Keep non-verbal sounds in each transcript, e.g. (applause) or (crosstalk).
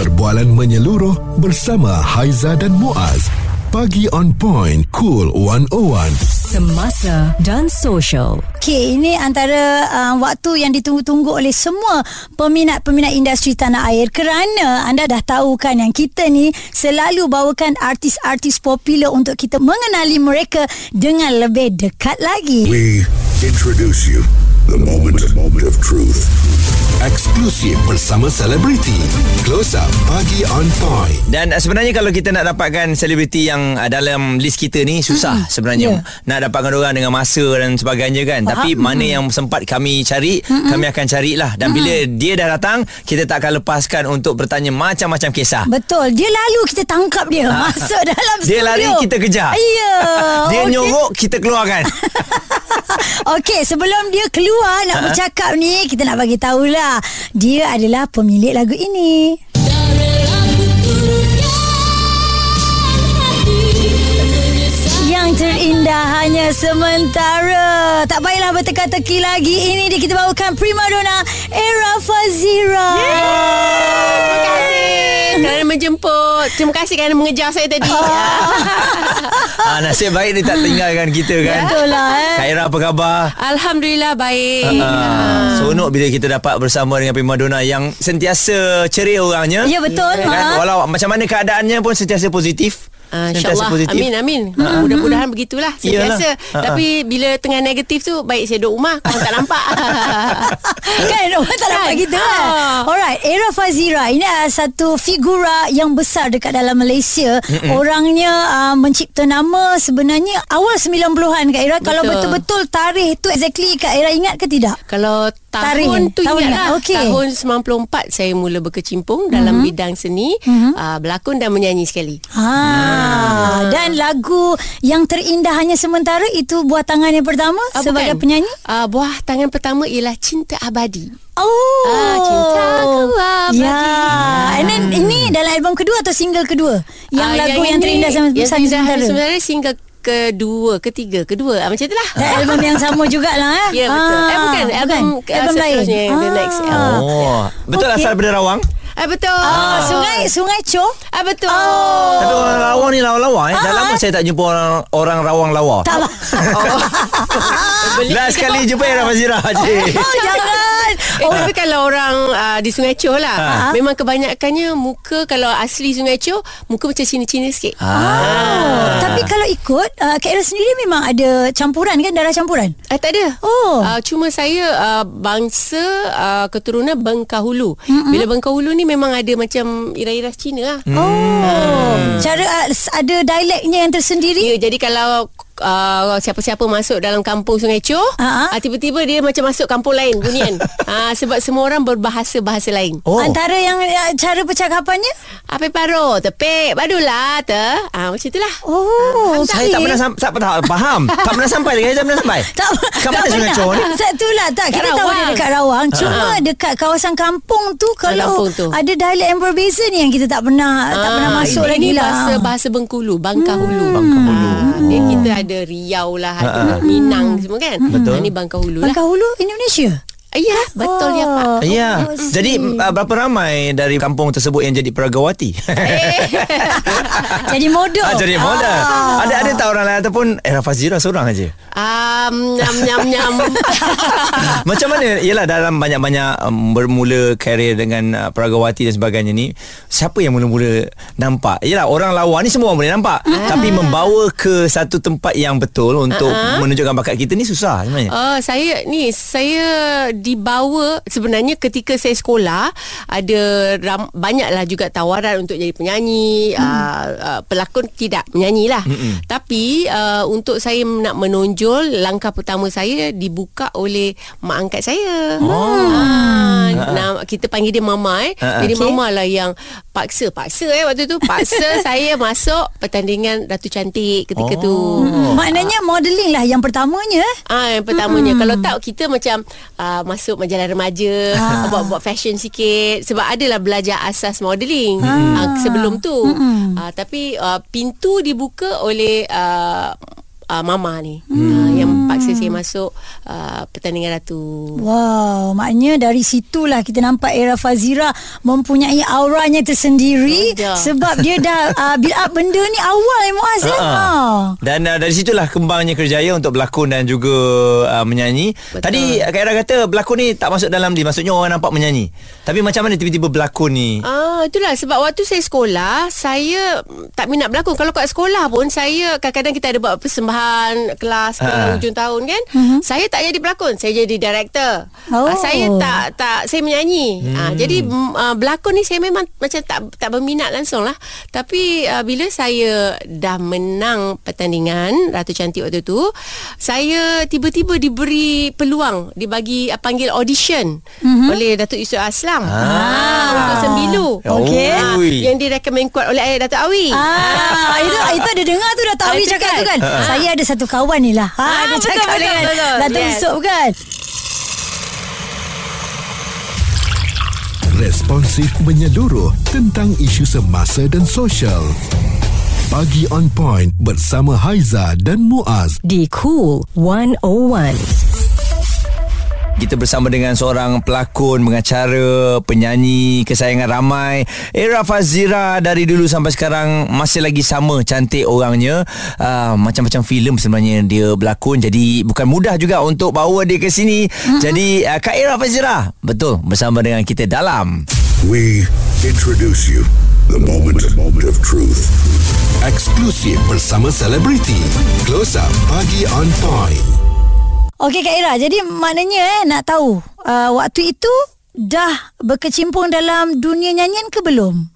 Perbualan menyeluruh bersama Haiza dan Muaz. Pagi on point, cool 101. Semasa dan social. Okay, ini antara uh, waktu yang ditunggu-tunggu oleh semua peminat-peminat industri tanah air kerana anda dah tahu kan yang kita ni selalu bawakan artis-artis popular untuk kita mengenali mereka dengan lebih dekat lagi. We introduce you the moment, the moment of truth. Eksklusif bersama selebriti. Close up pagi on point. Dan sebenarnya kalau kita nak dapatkan selebriti yang uh, dalam list kita ni susah mm-hmm. sebenarnya Ya. nak dapatkan orang dengan masa dan sebagainya kan. Faham. Tapi mana yang sempat kami cari, mm-hmm. kami akan carilah dan bila dia dah datang, kita tak akan lepaskan untuk bertanya macam-macam kisah. Betul, dia lalu kita tangkap dia (laughs) masuk dalam Ah. Dia studio. lari kita kejar. Ya. (laughs) Dia okey. nyorok kita keluarkan. (laughs) Okey, sebelum dia keluar nak Ha? bercakap ni, kita nak bagi tahulah dia adalah pemilik lagu ini. Yang terindah hanya sementara. Tak payahlah berteka-teki lagi. Ini dia kita bawakan primadona Era Fazira. Terima kasih kerana menjemput. Terima kasih kerana mengejar saya tadi. (laughs) ah, nasib baik dia tak tinggalkan kita kan. Betul lah eh. Kak Ira apa khabar? Alhamdulillah baik. Ah, seronok bila kita dapat bersama dengan primadona yang sentiasa ceria orangnya. Ya betul. Kan? Ha? Walau macam mana keadaannya pun sentiasa positif. Uh, Sentiasa InsyaAllah Amin amin Ha. Mudah-mudahan begitulah Iyalah. Sentiasa Ha, ha. Tapi bila tengah negatif tu Baik saya duduk rumah Korang tak nampak (laughs) kan orang tak nampak Kan? kita kan Ah. Alright Era Fazira Ini adalah satu figura Yang besar dekat dalam Malaysia Mm-mm. Orangnya uh, Mencipta nama Sebenarnya Awal 90-an Kak Era Kalau Betul. betul-betul tarikh tu Exactly Kak Era ingat ke tidak? Kalau Tarikh, tahun tu tahun ingatlah okey. Tahun 94 Saya mula berkecimpung Dalam Mhm. bidang seni uh, Berlakon dan menyanyi sekali Ha, dan lagu yang terindah hanya sementara itu buah tangan yang pertama Ah, sebagai bukan. penyanyi. uh, Buah tangan pertama Ialah Cinta Abadi Oh, Ah, cintaku abadi. Ya, and then ini dalam album kedua atau single kedua? Yang Ah, lagu yang, ini- terindah sama Yang sama terindah sementara. sebenarnya Single kedua Ketiga Kedua ah, Macam itulah Dan album yang sama jugalah eh. Ya betul Ah, Eh bukan Album, bukan. album lain. seterusnya, The next Ah. Oh, betul Okey. asal daripada Rawang? Ah betul. Ah, sungai Sungai Cho. Ah betul. Oh. Tapi orang Rawang ni lawa-lawa eh. Dah lama saya tak jumpa orang orang Rawang lawa. Tak (laughs) Last sekali jumpa Era Fazira. Oh jangan Oh tapi kalau orang uh, Di Sungai Choh lah Ha. Memang kebanyakannya Muka Kalau asli Sungai Choh Muka macam Cina-Cina sikit Oh. Tapi kalau ikut uh, Kak Era sendiri memang ada campuran kan darah campuran. Ah, tak ada Oh. uh, Cuma saya uh, Bangsa uh, Keturunan Bengkahulu mm-hmm. Bila Bengkahulu ni Memang ada macam Iras-iras Cina lah Oh. Cara uh, ada dialeknya yang tersendiri. Ya, jadi kalau uh, siapa-siapa masuk dalam kampung Sungai Choh, Ha-ha. uh, tiba-tiba dia macam masuk kampung lain bunyian. uh, (laughs) sebab semua orang berbahasa-bahasa lain. Oh. Antara yang uh, cara percakapannya Apa paro, tepek, badulah, te. Ah macam itulah. Oh, Saya tak pernah sam- tak pernah faham. (laughs) tak pernah sampai lagi. Saya tak pernah sampai. tak, Kat mana Sungai Chow ni? Itulah tak Kita tahu dia dekat Rawang Cuma dekat kawasan kampung tu Kalau kampung tu. ada dialek yang berbeza ni Yang kita tak pernah Tak pernah masuk ini, lagi ini lah bahasa bahasa Bengkulu, Bangkahulu. Hmm. Bangkahulu. Ah, dia kita ada Riau lah, ada Minang semua kan. Betul. Ini Bangkahulu lah. Bangkahulu Indonesia Ah, Ya, betul ya Pak. Ya. Oh, I see. Jadi uh, berapa ramai dari kampung tersebut yang jadi peragawati? (laughs) Jadi modal ah, jadi modal. Ada ada tak orang lain ataupun Era Fazira seorang aja. Um, nyam nyam nyam. (laughs) Macam mana Yelah dalam banyak-banyak um, Bermula karier dengan uh, Peragawati dan sebagainya ni Siapa yang mula-mula Nampak Yelah orang lawa ni Semua orang boleh nampak Tapi membawa ke Satu tempat yang betul Untuk menunjukkan bakat kita ni Susah sebenarnya Oh, saya ni saya dibawa sebenarnya ketika saya sekolah ada ram, banyaklah juga tawaran untuk jadi penyanyi, hmm. uh, uh, pelakon tidak menyanyi lah. Hmm. Tapi uh, untuk saya nak menonjol langkah pertama saya dibuka oleh mak angkat saya. Oh. Uh, nah, kita panggil dia mama eh. Ha, ha. Jadi Okey. mama lah yang paksa paksa eh waktu tu paksa (laughs) saya masuk pertandingan Ratu Cantik ketika Oh. tu. Maknanya modeling lah yang pertamanya Ah yang pertamanya hmm. kalau tak kita macam uh, masuk majalah remaja Ah. buat-buat fashion sikit sebab adalah belajar asas modeling hmm. uh, sebelum tu. Uh, tapi uh, pintu dibuka oleh uh, uh, mama ni hmm. uh, yang terpaksa saya masuk uh, pertandingan Ratu. Wow, maknanya dari situlah kita nampak era Fazira mempunyai auranya tersendiri Ada. sebab dia dah (laughs) uh, build up benda ni awal eh Muaz ya. Ha. Ha. Dan uh, dari situlah kembangnya kerjaya untuk berlakon dan juga uh, menyanyi. Betul. Tadi Kak Ira kata berlakon ni tak masuk dalam dia. Maksudnya orang nampak menyanyi. Tapi macam mana tiba-tiba berlakon ni? Ah, itulah sebab waktu saya sekolah, saya tak minat berlakon. Kalau kat sekolah pun saya kadang-kadang kita ada buat persembahan kelas ke Ha. hujung tahun kan. Uh-huh. Saya tak jadi berlakon, saya jadi director. Oh. Ah, saya tak tak saya menyanyi. Hmm. Ah, jadi ah, berlakon ni saya memang macam tak tak berminat langsung lah. Tapi ah, bila saya dah menang pertandingan Ratu Cantik waktu tu, saya tiba-tiba diberi peluang, dibagi ah, panggil audition uh-huh. oleh Datuk Yusuf Aslam. Ah, untuk Sembilu. Okey. Ah, Oi. yang direkomend kuat oleh Datuk Awi. Ah, itu itu ada dengar tu Ah, Awi cakap kan? tu kan. Ah. Saya ada satu kawan ni lah. Ha, Ah, dia betul, cakap betul, dengan betul. Datuk Yes. Yusof kan. Responsif menyeluruh tentang isu semasa dan sosial. Pagi on point bersama Haiza dan Muaz. di Cool 101. Kita bersama dengan seorang pelakon, pengacara, penyanyi kesayangan ramai. Era Fazira dari dulu sampai sekarang masih lagi sama cantik orangnya. Uh, macam-macam filem sebenarnya dia berlakon. Jadi bukan mudah juga untuk bawa dia ke sini. Mm-hmm. Jadi uh, Kak Era Fazira, betul bersama dengan kita dalam We introduce you the moment, of truth. Eksklusif bersama selebriti. Close up pagi on point. Okey Kak Ira, jadi maknanya eh nak tahu uh, waktu itu dah berkecimpung dalam dunia nyanyian ke belum?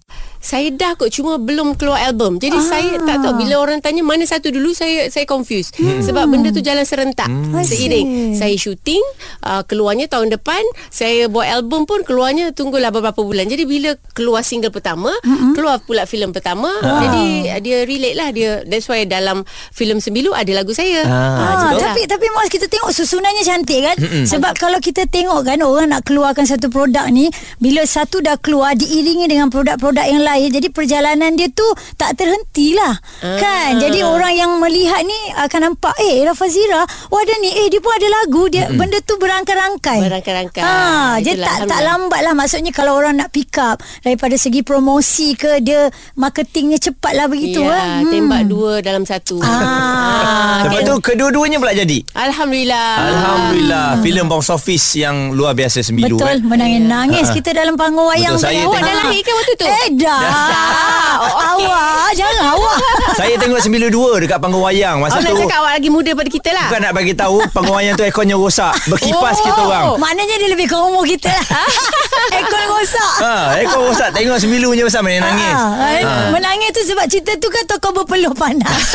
Saya dah kot cuma belum keluar album. Jadi ah. saya tak tahu bila orang tanya mana satu dulu saya saya confused. Hmm. Sebab benda tu jalan serentak. Hmm. Seiring saya syuting uh, keluarnya tahun depan, saya buat album pun keluarnya tunggulah beberapa bulan. Jadi bila keluar single pertama, hmm. keluar pula filem pertama. Ah. Jadi uh, dia relate lah dia that's why dalam filem Sembilu ada lagu saya. Ah, Ah, lah. tapi tapi Mas kita tengok susunannya cantik kan? Sebab kalau kita tengok kan orang nak keluarkan satu produk ni, bila satu dah keluar diiringi dengan produk-produk yang lain, jadi perjalanan dia tu tak terhentilah. Ah. Kan? Jadi orang yang melihat ni akan nampak, eh Rafa Zira, wah ada ni, eh dia pun ada lagu, dia benda tu berangkai-rangkai. Berangkai-rangkai. Ha, jadi Itulah, tak tak Alhamdulillah. lambat lah maksudnya kalau orang nak pick up daripada segi promosi ke dia marketingnya cepat lah begitu ya, kan? tembak dua dalam satu. Ah. Lepas kan? tu kedua-duanya pula jadi Alhamdulillah. Alhamdulillah filem box office yang luar biasa sembilu Betul eh. Menangis-nangis kita dalam panggung wayang Betul, saya tu. Awak dah lahir ke waktu tu? Eh dah. (laughs) Awak Jangan awak. Saya tengok sembilu dua dekat panggung wayang. Masa Awak tu nak cakap awak lagi muda pada kita lah. Bukan nak bagi tahu panggung wayang tu airconnya rosak. Berkipas Oh. kita orang. Maknanya dia lebih ke umur kita lah. (laughs) Ekor rosak. Ha, ekor rosak. Tengok sembilunya besar mana nangis. Ah, eh, Menangis tu sebab cerita tu kan tokoh berpeluh panas (laughs)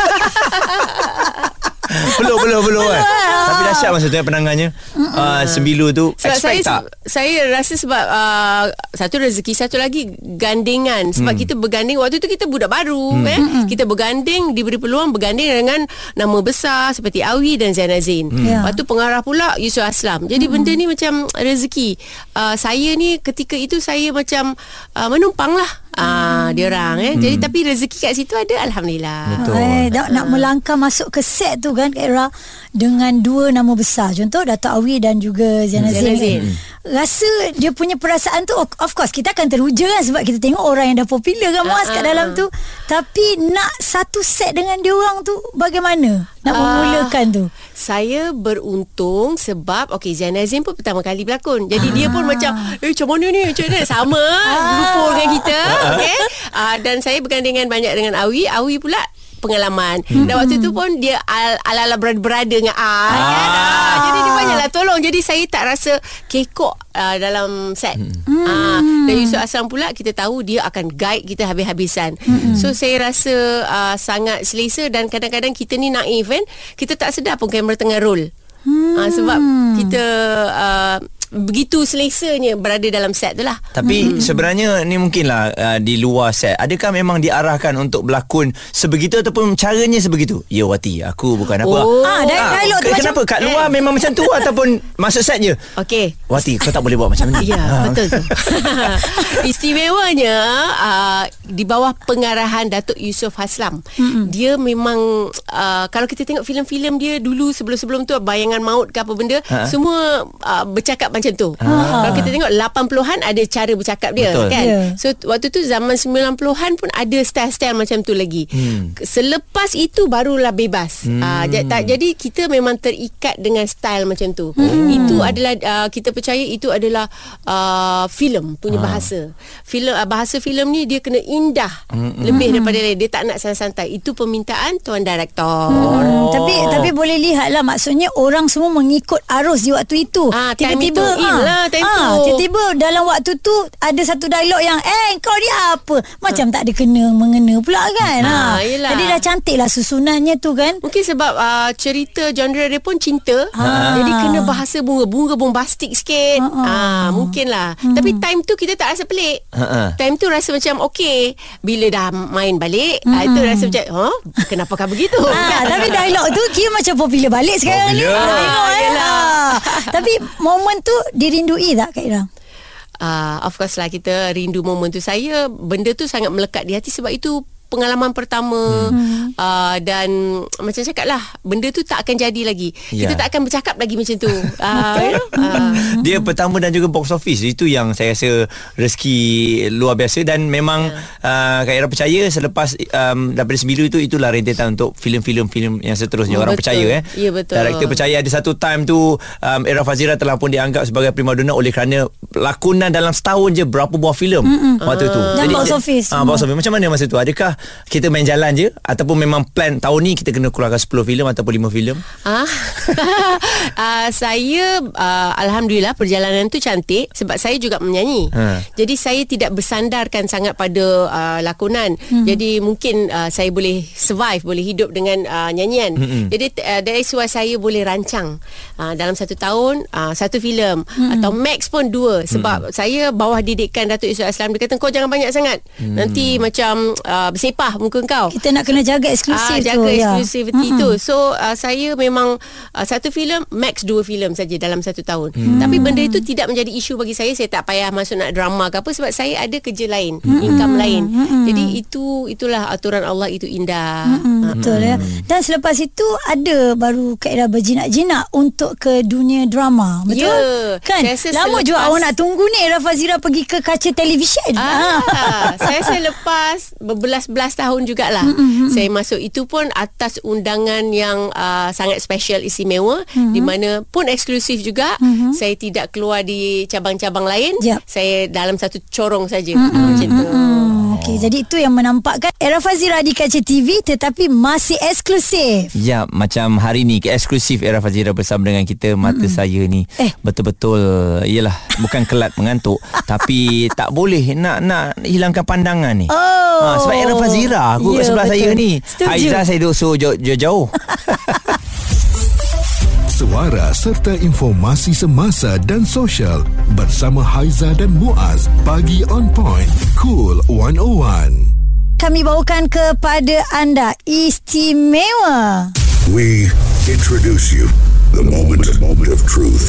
Belum belum belum kan. ah. Tapi dahsyat masa tu ya penangannya. Uh, sembilu tu Sebab saya expect tak? saya rasa sebab uh, satu rezeki satu lagi gandengan sebab Hmm. kita berganding waktu tu kita budak baru hmm. eh kita berganding diberi peluang berganding dengan nama besar seperti Awi dan Zain Azin. Hmm. Ya. Lepas tu pengarah pula Yusuf Aslam. Jadi hmm. benda ni macam rezeki. Uh, saya ni ketika itu saya macam uh, menumpang lah Ah, dia orang eh. Jadi tapi rezeki kat situ ada alhamdulillah. Betul. Eh, nak, nak melangkah masuk ke set tu kan Kak Ira Dengan dua nama besar Contoh Dato' Awi dan juga Zain Zain Azim Azim. Rasa dia punya perasaan tu of- course kita akan teruja kan Sebab kita tengok orang yang dah popular kan Muaz kat Ah, dalam ah. tu Tapi nak satu set dengan dia orang tu Bagaimana Nak Ah. memulakan tu Saya beruntung sebab okey Zain Azim pun pertama kali berlakon. Jadi dia pun macam eh macam mana ni? Macam mana? Sama grupo dengan kita. (laughs) Okey. Uh, dan saya bergandingan banyak dengan Awi. Awi pula pengalaman. Hmm. Dan waktu tu pun dia al- ala-ala berada dengan I ah. kan. Ah, jadi dia banyaklah tolong. Jadi saya tak rasa kekok uh, dalam set. Hmm. Ah, dan Yusuf Aslam pula kita tahu dia akan guide kita habis-habisan. Hmm. So saya rasa uh, sangat selesa dan kadang-kadang kita ni naif kan. Kita tak sedar pun kamera tengah roll. Hmm. Uh, sebab kita uh, begitu selesanya berada dalam set tu lah. Tapi hmm. sebenarnya ni mungkinlah uh, di luar set. Adakah memang diarahkan untuk berlakon sebegitu ataupun caranya sebegitu? Ya Wati, aku bukan apa. Oh. Ah, dah Ah, dialog tu ke- macam Kenapa? Kat luar memang macam tu ataupun (laughs) masuk set je? Okey. Wati, kau tak boleh buat macam ni. (laughs) Ya, Ah. betul tu. (laughs) Istimewanya uh, di bawah pengarahan Datuk Yusof Haslam. Mm-hmm. Dia memang uh, kalau kita tengok filem-filem dia dulu sebelum-sebelum tu bayangan maut ke apa benda, Ha. semua uh, bercakap macam tu. Kalau kita tengok 80-an ada cara bercakap dia Betul. kan. Ya. So waktu tu zaman 90-an pun ada style-style macam tu lagi. Hmm. Selepas itu barulah bebas. Hmm. Uh, tak, jadi kita memang terikat dengan style macam tu. Hmm. Itu adalah uh, kita percaya itu adalah uh, filem punya Ah. bahasa. Filem uh, bahasa filem ni dia kena indah hmm. lebih daripada lain. Dia tak nak santai-santai. Itu permintaan tuan director. Hmm, tapi tapi boleh lihat lah maksudnya orang semua mengikut arus di waktu itu. Time tiba-tiba itu in lah, time tu. tiba-tiba dalam waktu tu ada satu dialog yang eh kau dia apa? Macam tak ada kena mengena pula kan. Ah, Ha. yelah. Jadi dah cantik lah susunannya tu kan. Mungkin sebab uh, cerita genre dia pun cinta. Ah. Jadi kena bahasa bunga-bunga bombastik sikit. Ah, ah. Ah, mungkin lah. Tapi time tu kita tak rasa pelik. Ah, ah. Time tu rasa macam okey. Bila dah main balik, ah, itu rasa macam, huh? Kenapakah begitu? Ah, (laughs) tapi dialog tu kira macam popular balik sekarang ni. Popular. Tengok Ah, eh. yelah. Ah. Tapi momen tu dirindui tak Kak Ira? uh, of course lah kita rindu momen tu saya benda tu sangat melekat di hati sebab itu pengalaman pertama hmm. uh, dan macam cakap lah benda tu tak akan jadi lagi. Ya. kita tak akan bercakap lagi macam tu. Uh, you know? uh, Dia pertama dan juga box office Itu yang saya rasa Rezeki luar biasa. Dan memang yeah. uh, Kak Ira percaya Selepas um, Daripada sembilu itu Itulah rentetan untuk Filem-filem filem yang seterusnya. Oh, Orang betul. percaya eh. Ya, betul. Director percaya Ada satu time tu um, Era Fazira telah pun dianggap Sebagai primadona Oleh kerana Lakonan dalam setahun je Berapa buah filem Waktu tu. Dan box office. Ah, box office. Macam mana masa tu? Adakah Kita main jalan je Ataupun memang plan Tahun ni kita kena keluarkan 10 filem Ataupun 5 filem Ah, uh, (laughs) saya uh, alhamdulillah perjalanan tu cantik sebab saya juga menyanyi. Ha. Jadi saya tidak bersandarkan sangat pada uh, lakonan. Hmm. Jadi mungkin uh, saya boleh survive, boleh hidup dengan uh, nyanyian. Hmm. Jadi uh, that is why saya boleh rancang uh, dalam satu tahun uh, satu filem hmm. atau max pun dua sebab hmm. saya bawah didikan Datuk Yusof Aslam dia kata kau jangan banyak sangat. Hmm. Nanti macam uh, bersepah muka kau. Kita nak kena jaga eksklusif Ah, tu. jaga ya. exclusivity tu. So uh, saya memang uh, satu filem max dua filem saja dalam satu tahun. Hmm. Tapi benda itu tidak menjadi isu bagi saya. Saya tak payah masuk nak drama ke apa sebab saya ada kerja lain, income lain. Jadi itu itulah aturan Allah itu indah. Hmm, betul ya. Dan selepas itu ada baru Ira berjinak-jinak untuk ke dunia drama. Betul? Ya. Kan? Lama selepas- juga awak nak tunggu ni Ira Fazira pergi ke kaca televisyen. Ah, saya saya lepas berbelas-belas tahun jugalah. Saya masuk itu pun atas undangan yang uh, sangat special istimewa di mana pun eksklusif juga. Saya tidak keluar di cabang-cabang lain. Jap. Saya dalam satu corong saja. Macam tu. Hmm, Okey, jadi itu yang menampakkan Era Fazira di kaca TV tetapi masih eksklusif. Ya, macam hari ni eksklusif Era Fazira bersama dengan kita mata mm saya ni Eh. betul-betul iyalah bukan kelat mengantuk (laughs) tapi tak boleh nak nak hilangkan pandangan ni. Oh. Ha, sebab Era Fazira aku Ya, kat sebelah betul. saya ni. Setuju. Haizah saya duduk so jauh- jauh-jauh. (laughs) Suara serta informasi semasa dan sosial bersama Haiza dan Muaz bagi on point cool 101. Kami bawakan kepada anda istimewa. We introduce you the moment, moment of truth.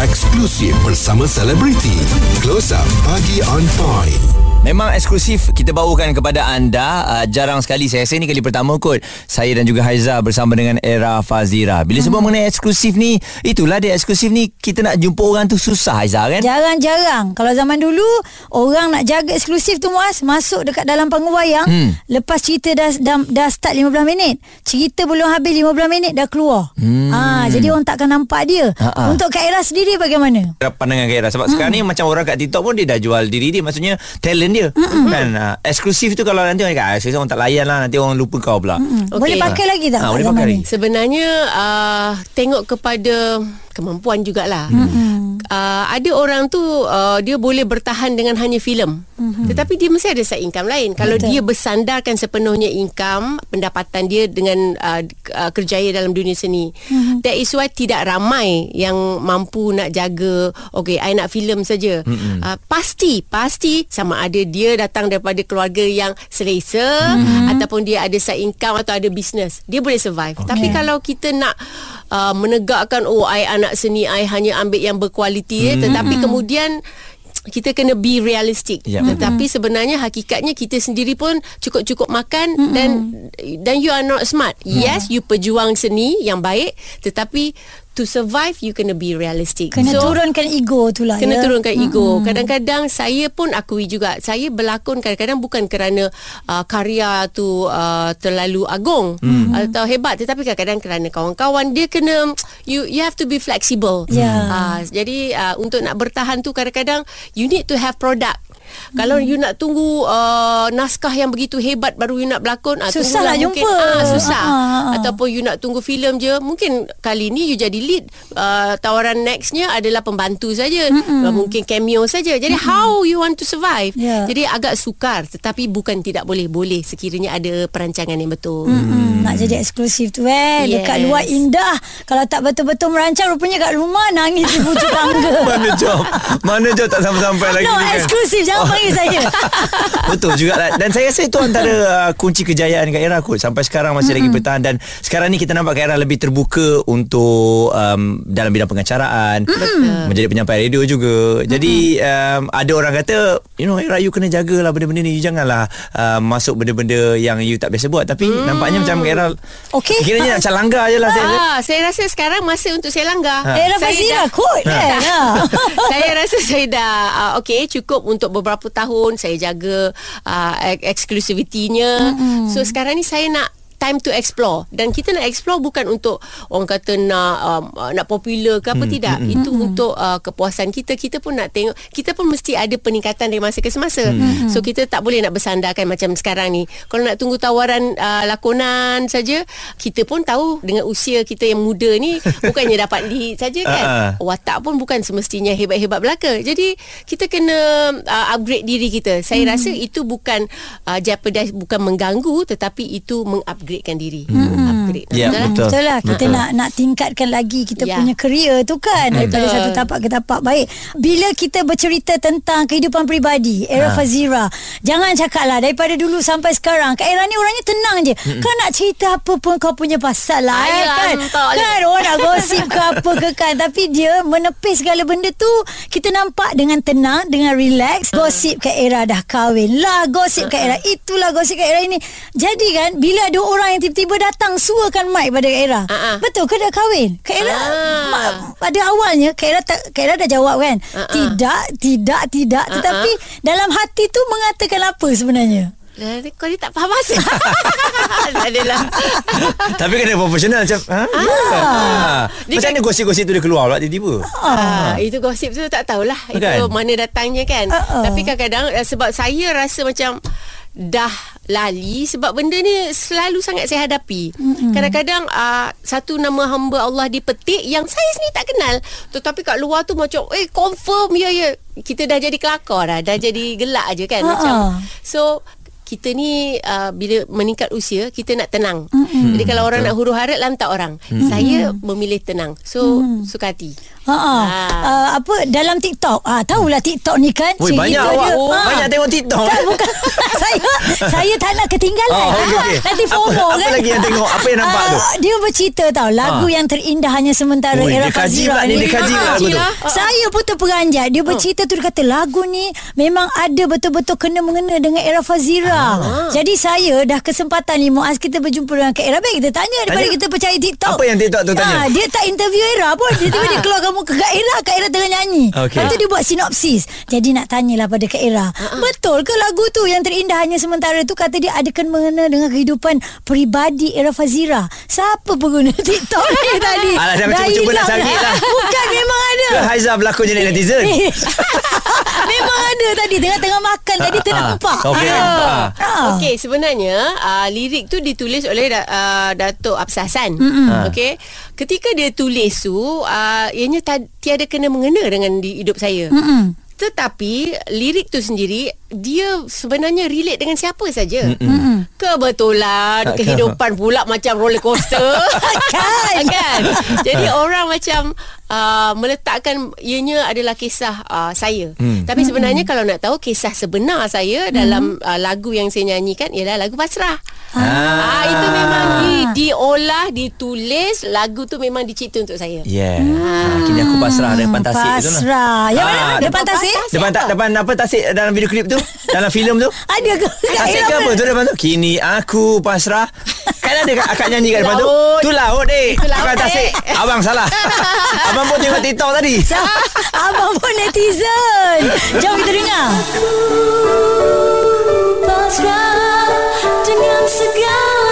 Eksklusif bersama selebriti. Close up pagi on point. Memang eksklusif kita bawakan kepada anda uh, Jarang sekali Saya rasa ni kali pertama kot Saya dan juga Haiza Bersama dengan Era Fazira Bila sebut mengenai eksklusif ni Itulah dia eksklusif ni Kita nak jumpa orang tu susah Haiza kan Jarang-jarang Kalau zaman dulu Orang nak jaga eksklusif tu Muaz Masuk dekat dalam panggung wayang Hmm. Lepas cerita dah, dah, dah start 15 minit Cerita belum habis 15 minit Dah keluar hmm. ha, Jadi orang takkan nampak dia Ha-ha. Untuk Kak Era sendiri bagaimana? pandangan Kak Era sebab hmm. sekarang ni macam orang kat TikTok pun dia dah jual diri dia maksudnya talent dia hmm. kan uh, eksklusif tu kalau nanti orang kata ah, saya orang tak layan lah nanti orang lupa kau pula hmm. Okay. Boleh pakai lagi tak? Ha, boleh pakai lagi. Sebenarnya uh, tengok kepada kemampuan jugalah. Hmm. Uh, ada orang tu uh, dia boleh bertahan dengan hanya filem. mm-hmm. tetapi dia mesti ada side income lain kalau Betul. dia bersandarkan sepenuhnya income pendapatan dia dengan uh, uh, kerjaya dalam dunia seni mm-hmm. that is why tidak ramai yang mampu nak jaga okay I nak filem saja mm-hmm. uh, pasti pasti sama ada dia datang daripada keluarga yang selesa mm-hmm. ataupun dia ada side income atau ada business dia boleh survive okay. tapi kalau kita nak uh, menegakkan oh I anak seni I hanya ambil yang berkualiti mm-hmm. tetapi kemudian kita kena be realistic Ya. tetapi sebenarnya hakikatnya kita sendiri pun cukup-cukup makan mm-hmm. dan dan you are not smart yes you pejuang seni yang baik tetapi to survive you kena be realistic Kena turunkan ego tu lah Kena ya. turunkan ego. Kadang-kadang saya pun akui juga. Saya berlakon kadang-kadang bukan kerana uh, karya tu uh, terlalu agung hmm. atau hebat tetapi kadang-kadang kerana kawan-kawan dia kena you you have to be flexible. Ya. Uh, jadi uh, untuk nak bertahan tu kadang-kadang you need to have product. Kalau you nak tunggu uh, naskah yang begitu hebat baru you nak berlakon ah Susah lah mungkin jumpa. ah susah. Ah, ah, ah. ataupun you nak tunggu filem je mungkin kali ni you jadi lead uh, tawaran nextnya adalah pembantu saja. Uh, mungkin cameo saja. Jadi Mm-mm. how you want to survive? Ya. jadi agak sukar tetapi bukan tidak boleh boleh sekiranya ada perancangan yang betul. Hmm, nak jadi eksklusif tu eh. Yes. Dekat luar indah. Kalau tak betul-betul merancang Rupanya kat rumah Nangis di pucuk tangga (laughs) Mana job Mana job tak sampai-sampai lagi No kan? eksklusif Panggil saya? (laughs) Betul juga. Lah. Dan saya rasa itu antara uh, kunci kejayaan Kak Era kot. Sampai sekarang masih lagi bertahan. Dan sekarang ni kita nampak Kak Era lebih terbuka Untuk um, Dalam bidang pengacaraan. Menjadi penyampai radio juga. Jadi um, Ada orang kata You know Era you kena jagalah Benda-benda ni. You janganlah uh, Masuk benda-benda Yang you tak biasa buat. Tapi nampaknya macam Kak Era Okey. Kiranya macam langgar je lah saya. Rasa. Ah, saya rasa sekarang masa untuk saya langgar. Ha. Saya Fazira dah- kot kan? (laughs) Ha. saya rasa saya dah uh, okey cukup untuk beberapa tahun saya jaga uh, ek- eksklusivitinya. Mm-hmm. So sekarang ni saya nak time to explore dan kita nak explore bukan untuk orang kata nak um, uh, nak popular ke apa hmm, tidak hmm, itu hmm. untuk uh, kepuasan kita kita pun nak tengok kita pun mesti ada peningkatan dari masa ke semasa hmm. so kita tak boleh nak bersandarkan macam sekarang ni kalau nak tunggu tawaran uh, lakonan saja kita pun tahu dengan usia kita yang muda ni (laughs) bukannya dapat di saja kan Ah, watak pun bukan semestinya hebat-hebat belaka. Jadi kita kena uh, upgrade diri kita. Saya hmm. rasa itu bukan uh, jeopardize bukan mengganggu tetapi itu mengupgradekan diri. Hmm. Upgrade. Ya, lah? betul. Betul lah Kita Betul. nak nak tingkatkan lagi Kita Ya. punya career tu kan Daripada Betul. satu tapak ke tapak Baik Bila kita bercerita tentang Kehidupan peribadi Era Ha. Fazira Jangan cakap lah Daripada dulu sampai sekarang Kak Era ni orangnya tenang je Kau nak cerita apa pun Kau punya pasal lah eh, Ay, kan. Kan orang nak gosip ke apa ke kan Tapi dia menepis segala benda tu Kita nampak dengan tenang Dengan relax Gosip Kak Era dah kahwin lah Gosip Kak Era Itulah gosip Kak Era ini Jadi kan Bila ada orang yang tiba-tiba datang Suakan mic pada Kak Era Ah, ah. Betul ke dah kahwin Kak Era Ah. ma- Pada awalnya Kak Era, tak, Kak Era dah jawab kan Ah, ah. Tidak Tidak Tidak Ah, Tetapi Dalam hati tu Mengatakan apa sebenarnya Lah, Kau ni tak faham asal. (laughs) tak adalah. (laughs) Tapi kena profesional macam ha? Ah. Dia Macam kan- mana gosip-gosip tu dia keluar pula tiba-tiba Ah, itu gosip tu tak tahulah Kan? itu mana datangnya kan. Ah, ah. Tapi kadang-kadang eh, sebab saya rasa macam dah lali sebab benda ni selalu sangat saya hadapi. Mm-hmm. Kadang-kadang uh, satu nama hamba Allah dipetik yang saya sendiri tak kenal. Tetapi kat luar tu macam eh confirm ya ya. Kita dah jadi kelakar dah, dah jadi gelak aje kan Ha, macam. So kita ni uh, bila meningkat usia kita nak tenang. Mm-hmm. Jadi kalau orang nak huru hara lantak orang. Mm-hmm. Saya memilih tenang. So mm. suka hati. Ha ah. Uh, apa dalam TikTok. Ah tahulah TikTok ni kan. Oi, banyak awak Ah. Banyak tengok TikTok Tak, bukan (laughs) saya saya tak nak ketinggalan. Oh, okey, okey. Nanti FOMO Apa- kan. apa lagi yang tengok? Apa yang nampak tu? Ah, Dia bercerita tau lagu Ah. yang terindah hanya sementara Oi, era dia Fazira ni, dia kaji pula lagu tu. lah. Saya pun terperanjat. Dia bercerita tu dia kata lagu ni memang ada betul-betul kena mengena dengan era Fazira. Jadi saya dah kesempatan ni Muaz kita berjumpa dengan Kak Era. Baik kita tanya daripada Tanya. kita percaya TikTok. Apa yang TikTok tu tanya? Ah, dia tak interview Era pun. Dia tiba dia keluar kamu ke Kak Era. Kak Era tengah nyanyi. Okey. Lepas tu dia buat sinopsis. Jadi nak tanyalah pada Kak Era. Betul ke lagu tu yang terindah hanya sementara tu kata dia ada kena mengena dengan kehidupan peribadi era Fazira. Siapa pengguna (laughs) TikTok ni tadi? Alah, saya macam Dah cuba nak dah. lah. Bukan memang ada. Ke Haizah berlakon jadi netizen (laughs) Memang ada tadi Tengah-tengah makan Tadi Ah, ternampak ah. Okey. Ah. Ah. Okey, sebenarnya uh, lirik tu ditulis oleh uh, Datuk Absasan. Ah. Okey. Ketika dia tulis tu, uh, ianya ta- tiada kena mengena dengan di hidup saya. Mm-mm. Tetapi lirik tu sendiri dia sebenarnya relate dengan siapa saja. Mm-mm. Kebetulan Takkan. kehidupan pula macam roller coaster. (laughs) Kan? kan? Jadi orang macam uh, meletakkan ianya adalah kisah uh, saya. Hmm. Tapi sebenarnya kalau nak tahu kisah sebenar saya dalam uh, lagu yang saya nyanyikan ialah lagu pasrah. Ah, itu memang di, diolah, ditulis lagu tu memang dicipta untuk saya. Yeah. Ah. Kini aku pasrah depan tasik tu lah. Pasrah. Yang mana? Ah, Depan tasik? Depan tak apa? depan apa tasik dalam video klip tu? (laughs) dalam filem tu? Ada ke? Tasik ke apa tu depan tu? Kini aku pasrah. Kan ada kat- akak nyanyi kat depan tu. Tu laut dek. Itu laut, Bukan tasik. dek. Abang salah. (laughs) Abang pun tengok TikTok tadi. (laughs) Abang pun netizen. Jom kita dengar.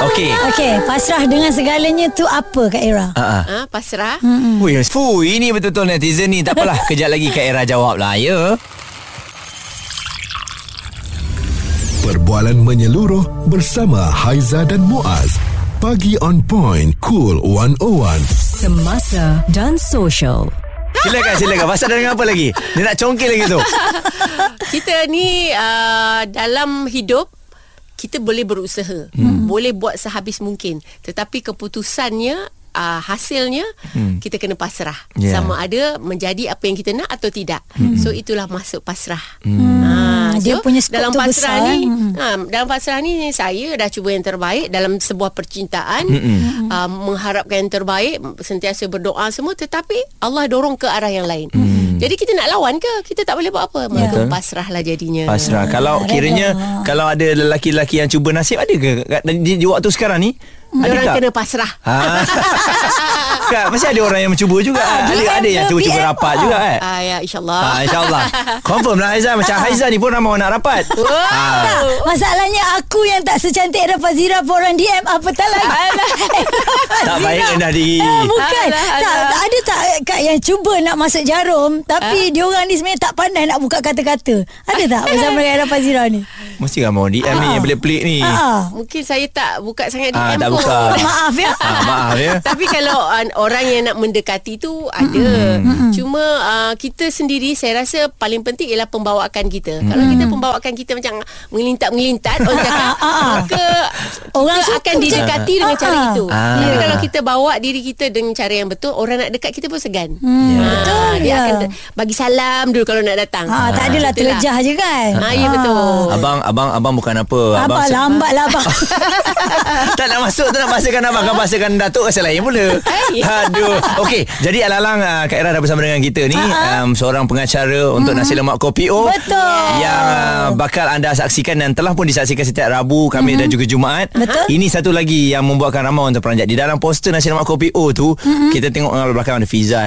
Okey. Okey, pasrah dengan segalanya tu apa Kak Ira? Ah, ah. Ah, pasrah. Ui, fu, ini betul-betul netizen ni. Tak apalah, (laughs) kejap lagi Kak Era jawab lah, ya. Perbualan menyeluruh bersama Haiza dan Muaz. Pagi on point, cool 101. Semasa dan social. Silakan, silakan. Pasal dah dengan apa lagi? Dia nak congkil lagi tu. (laughs) Kita ni uh, dalam hidup kita boleh berusaha, hmm. boleh buat sehabis mungkin. Tetapi keputusannya uh, hasilnya hmm. kita kena pasrah. Yeah. Sama ada menjadi apa yang kita nak atau tidak. Hmm. So itulah masuk pasrah. Hmm. Ah, dia punya skop dalam pasrah besar, ni, ha, dalam pasrah ni saya dah cuba yang terbaik dalam sebuah percintaan, Hmm. uh, mengharapkan yang terbaik, sentiasa berdoa semua tetapi Allah dorong ke arah yang lain. Jadi kita nak lawan ke? Kita tak boleh buat apa. Maka Betul. pasrahlah jadinya. Pasrah. Kalau kiranya, kalau ada lelaki-lelaki yang cuba nasib, ada ke di, di waktu sekarang ni? Tak? kena pasrah. Ha. (laughs) Kak, masih ada orang yang mencuba juga. Ah, ada DM ada yang cuba-cuba rapat ah. juga eh. Ah ya insyaallah. Ha, InsyaAllah (laughs) Confirm lah Haizan Macam Haizan ni pun Ramai orang nak rapat ha. Tak, masalahnya aku yang tak secantik Rafa Zira pun orang DM apatah lagi. (laughs) Tak baik rendah diri Eh, bukan. Alah, tak, alah. tak ada tak kak yang cuba nak masuk jarum tapi dia orang ni sebenarnya tak pandai nak buka kata-kata. Ada tak bersama (laughs) dengan Zira ni? Mesti ramai orang DM ni Yang pelik-pelik ni Ah. Mungkin saya tak buka sangat Ah, DM tak pun. buka. Maaf ya. ha, Maaf ya (laughs) Tapi kalau uh, orang yang nak mendekati tu ada. Cuma uh, kita sendiri saya rasa paling penting ialah pembawaan kita. Kalau kita pembawaan kita macam mengelintat-mengelintat orang cakap maka Orang kita suka akan macam- didekati dengan Ah, cara ah. itu. Ah. Tapi kalau kita bawa diri kita dengan cara yang betul, orang nak dekat kita pun segan. Hmm, Ah, betul, Dia ya. akan de- bagi salam dulu kalau nak datang. Ha, tak adalah Itulah. terlejah je kan. Ah, ya betul. Abang abang abang bukan apa Abang se- lambat lah abang. (laughs) tak nak masuk tu nak bahasakan abang. Kan bahasakan Datuk Rasa lain pula. Aduh. Okey Jadi alang-alang uh, Kak Era dah bersama dengan kita ni um, Seorang pengacara Untuk nasi lemak kopi. O Betul. Yang uh, bakal anda saksikan Dan telah pun disaksikan Setiap Rabu Khamis dan juga Jumaat. Betul. Ini satu lagi Yang membuatkan ramai orang terperanjat. Di dalam poster nasi lemak kopi O tu Kita tengok uh, belakang ada Fiza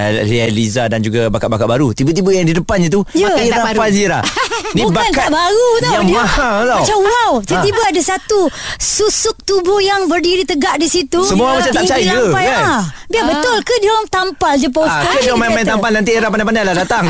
Liza Dan juga bakat-bakat baru. Tiba-tiba yang di depannya tu Ya. Tak Era baru. Fazira. (laughs) Ni Bukan bakat tak baru tau Yang dia, mahal tau Macam wow. Tiba-tiba ada satu Susuk tubuh yang berdiri tegak di situ. Semua macam tak percaya, lampai, kan? ah. Biar betul ke dia orang tampal je Ah, poster? kan dia Dia main-main tampal Nanti Era pandai-pandai lah datang.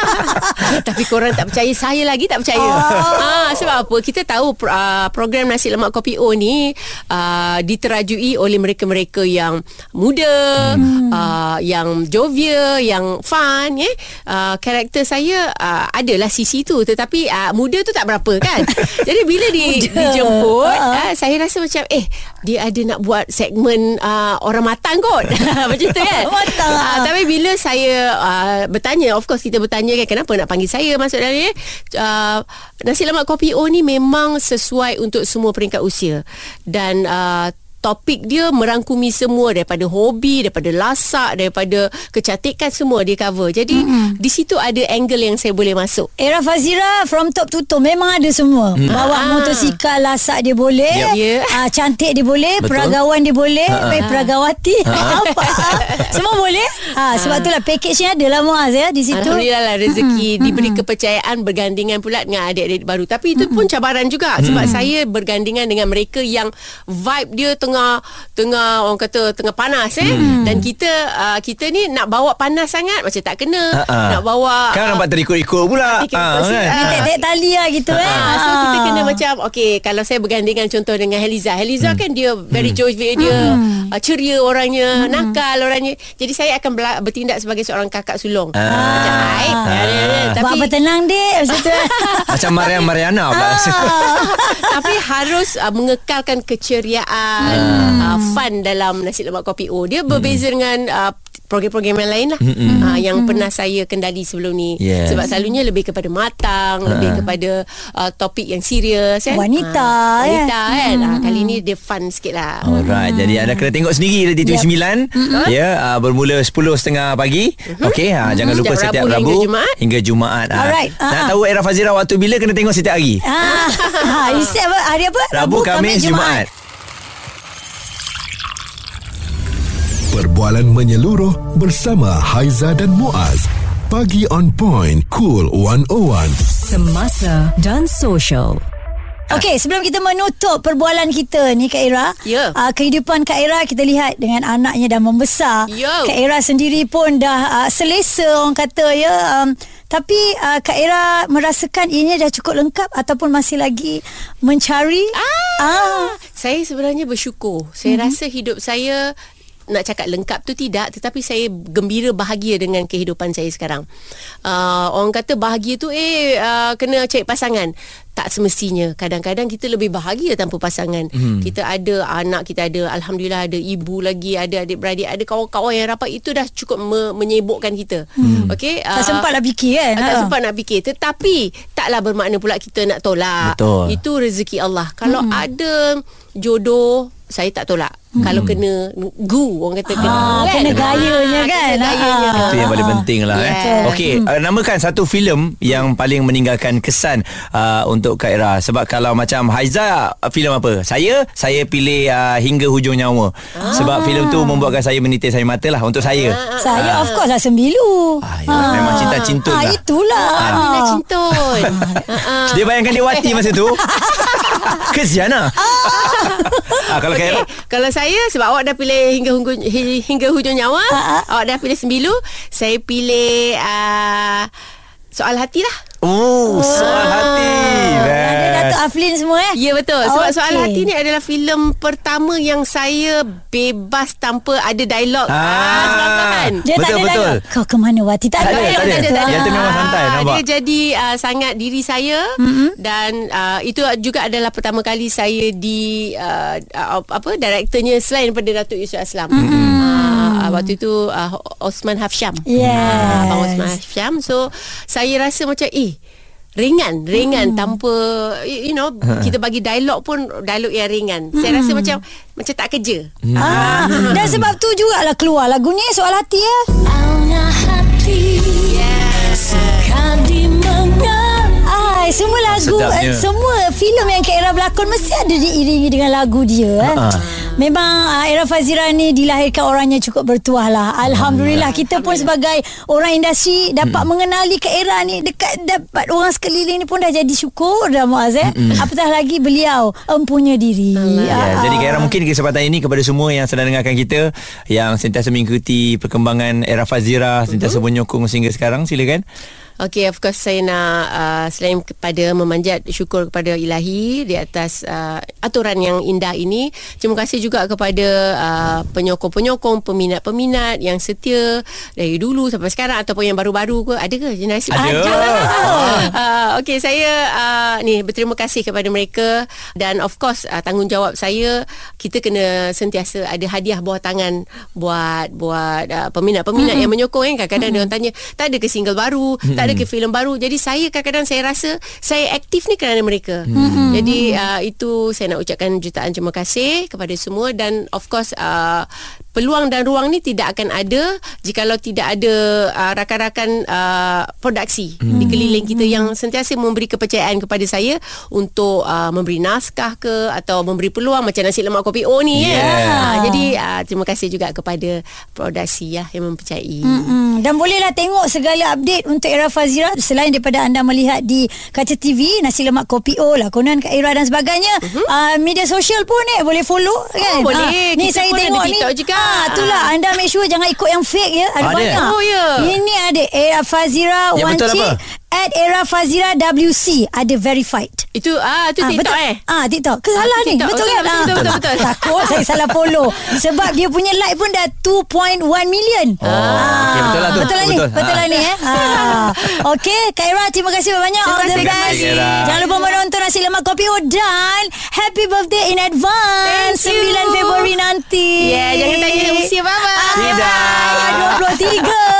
(laughs) Tapi korang tak percaya Saya lagi tak percaya. Oh. (laughs) ah, Sebab apa? Kita tahu uh, Program Nasi Lemak Kopi O ni uh, Diterajui oleh mereka-mereka yang Muda hmm. uh, Yang jovial Yang fun eh? uh, Karakter saya uh, Adalah sisi tu. Tetapi uh, Muda tu tak berapa kan (laughs) Jadi bila di, Muda. dijemput Ah. uh, Saya rasa macam Eh dia ada nak buat segmen uh, Orang matang kot (laughs) (laughs) Macam tu kan Matang. Ah, tapi bila saya uh, bertanya, of course kita bertanya kan kenapa nak panggil saya masuk dalam ni. Uh, nasi lemak kopi O ni memang sesuai untuk semua peringkat usia. Dan uh, topik dia merangkumi semua daripada hobi, daripada lasak, daripada kecantikan semua dia cover. Jadi mm-hmm. di situ ada angle yang saya boleh masuk. Era Fazira from top to toe memang ada semua. Hmm. Bawa Ah. motosikal lasak dia boleh. Yep. Ya. Ah, cantik dia boleh, Betul. peragawan dia boleh, baik peragawati. (laughs) Apa? (laughs) semua boleh. Ha, sebab itulah package-nya ada lah Muaz ya di situ. Alhamdulillah lah rezeki mm-hmm. diberi kepercayaan bergandingan pula dengan adik-adik baru. Tapi itu pun cabaran juga sebab saya bergandingan dengan mereka yang vibe dia tengah tengah orang kata tengah panas eh hmm. dan kita uh, kita ni nak bawa panas sangat macam tak kena Ha, ha. nak bawa Kan uh, nampak terikut-ikut pula. Ah, sikit. kan? Ah. Tek-tek tali lah gitu eh. Ah, so kita kena macam Okay Kalau saya bergandingan Contoh dengan Heliza Heliza kan dia Very jovial Dia uh, ceria orangnya Nakal orangnya Jadi saya akan bela- bertindak Sebagai seorang kakak sulung Ah. Macam baik ya, ya, ya. Buat Tapi apa tenang dek Macam tu (laughs) Macam Mariam Mariana pula. (laughs) Tapi harus uh, Mengekalkan keceriaan uh, Fun dalam Nasi lemak kopi O Dia berbeza dengan uh, Program-program yang lain lah uh, Yang pernah saya kendali sebelum ni Yes. Sebab selalunya lebih kepada matang Lebih kepada uh, Topik yang serius kan? Wanita, Ah, Wanita kan? kan Ah, Kali ni dia fun sikit lah Alright, jadi anda kena tengok sendiri di TV 9 ya uh, bermula 10.30 pagi. Okey, ha, jangan lupa Setiap setiap Rabu Rabu hingga Jumaat. hingga Jumaat. Alright, Nak ah. tahu era Fazira waktu bila kena tengok setiap hari. Ah, (laughs) ha, Isi apa? Hari apa? Rabu, Khamis, Jumaat. Perbualan menyeluruh bersama Haiza dan Muaz. Pagi on point, cool 101. Semasa dan social. Okey, sebelum kita menutup perbualan kita ni Kak Ira. Ya. Uh, kehidupan Kak Ira kita lihat dengan anaknya dah membesar. Ya. Kak Ira sendiri pun dah uh, selesa orang kata ya. Um, tapi uh, Kak Ira merasakan ianya dah cukup lengkap ataupun masih lagi mencari? Ah. ah. Saya sebenarnya bersyukur. Saya mm-hmm. rasa hidup saya nak cakap lengkap tu tidak tetapi saya gembira bahagia dengan kehidupan saya sekarang. Uh, orang kata bahagia tu eh uh, kena cari pasangan. Tak semestinya. Kadang-kadang kita lebih bahagia tanpa pasangan. Hmm. Kita ada anak, kita ada alhamdulillah ada ibu lagi, ada adik-beradik, ada kawan-kawan yang rapat itu dah cukup me- menyibukkan kita. Hmm. Okey. Tak sempat nak fikir kan? Tak Ha. sempat nak fikir Tetapi Taklah bermakna pula Kita nak tolak Betul. Itu rezeki Allah Kalau hmm. ada Jodoh Saya tak tolak hmm. Kalau kena Gu Orang kata kena Ah, kena gayanya kan? Kena gayanya Ah. Itu yang paling penting lah eh. Yes. Okey, uh, namakan satu filem yang paling meninggalkan kesan uh, untuk Kak Ira. Sebab kalau macam Haiza uh, filem apa? Saya saya pilih uh, hingga hujung nyawa. Sebab filem tu membuatkan saya menitis air mata lah untuk saya. Saya of course lah sembilu. Ah, ya, memang cinta cintun ah, lah. Itulah. Amina Cintun (laughs) Ah, Dia bayangkan dia wati masa tu. (laughs) (laughs) Kesian lah. ah, kalau Okay. Ira Kalau saya sebab awak dah pilih hingga hingga, hingga hujung nyawa, Ah, awak dah pilih sembilu, saya pilih uh, soal hati lah. Oh, soal hati. Ada Best. Datuk Aflin semua eh? Ya betul Sebab Okey. Soal Hati ni adalah filem pertama yang saya bebas tanpa ada dialog. Ah. kan? Dia tak Betul, ada betul. dialog. Kau ke mana Wati? Tak, Tak ada, dialog tak ada. tu. Yang tu memang santai, nampak? Dia jadi uh, sangat diri saya mm-hmm. dan uh, itu juga adalah pertama kali saya di uh, uh, apa direkturnya selain daripada Datuk Yusuf Aslam. Mm-hmm. Uh, waktu itu uh, Osman Hafsyam. Yes. Ah, Abang Osman Hafsyam. So saya rasa macam eh ringan ringan hmm. tanpa you you know kita bagi dialog pun dialog yang ringan saya rasa macam macam tak kerja Ah, dan sebab tu jugalah keluar lagunya Soal Hati ya. Ai, semua lagu Sedapnya. eh, semua filem yang Kak Era berlakon mesti ada diiringi dengan lagu dia eh. Ha. Memang uh, Era Fazira ni dilahirkan orangnya cukup bertuah lah. Alhamdulillah kita pun sebagai orang industri dapat mengenali Kak Era ni dekat dapat orang sekeliling ni pun dah jadi syukur dah Muaz eh. Apatah lagi beliau empunya diri. Ya, Ah. jadi Era mungkin kesempatan ini kepada semua yang sedang dengarkan kita yang sentiasa mengikuti perkembangan era Fazira, sentiasa menyokong sehingga sekarang, silakan. Okay, of course saya nak uh, selain kepada memanjat syukur kepada ilahi di atas uh, aturan yang indah ini, terima kasih juga kepada uh, penyokong-penyokong, peminat-peminat yang setia dari dulu sampai sekarang ataupun yang baru-baru ke. Ada ke generasi Ada. uh, okay, saya uh, ni berterima kasih kepada mereka dan of course uh, tanggungjawab saya kita kena sentiasa ada hadiah bawah tangan buat buat uh, peminat-peminat yang menyokong kan kadang-kadang dia orang tanya tak ada ke single baru? Tak ada ke filem baru. Jadi saya kadang-kadang saya rasa saya aktif ni kerana mereka. Jadi uh, itu saya nak ucapkan jutaan terima kasih kepada semua. Dan of course uh, peluang dan ruang ni tidak akan ada jikalau tidak ada uh, rakan-rakan uh, produksi di keliling kita yang sentiasa sentiasa memberi kepercayaan kepada saya untuk uh, memberi naskah ke atau memberi peluang macam nasi lemak kopi. O ni Yeah. ya. Uh, jadi uh, terima kasih juga kepada produksi ya yang mempercayai. Hmm, dan bolehlah tengok segala update untuk Era Fazira selain daripada anda melihat di kaca TV nasi lemak kopi O lakonan Kak Era dan sebagainya uh-huh. uh, media sosial pun eh boleh follow kan. Oh, boleh. Ah, ni Kita saya pun ada tengok ni TikTok juga. Ah, itulah anda make sure jangan ikut yang fake ya ada, Ada. banyak Oh, ya. ini ada Era Fazira Yang apa? at Era Fazira WC ada verified Itu ah tu Ah, TikTok betul. eh. Ah TikTok. Ke salah Ah, ni? TikTok. Betul Betul, kan? betul, Ah. betul, betul, betul. Takut saya salah follow. Sebab dia punya like pun dah 2.1 million. Oh, okey, betul lah tu. Betul lah ni. Betul. Betul lah Ah. ni eh. Ah. Okey, Kak Ira terima kasih banyak. Terima All the kasih, best. Ira. Jangan lupa menonton nasi lemak kopi O dan happy birthday in advance Thank you. 9 Februari nanti. Yeah, jangan tanya usia bapa. Tidak. (laughs) 23.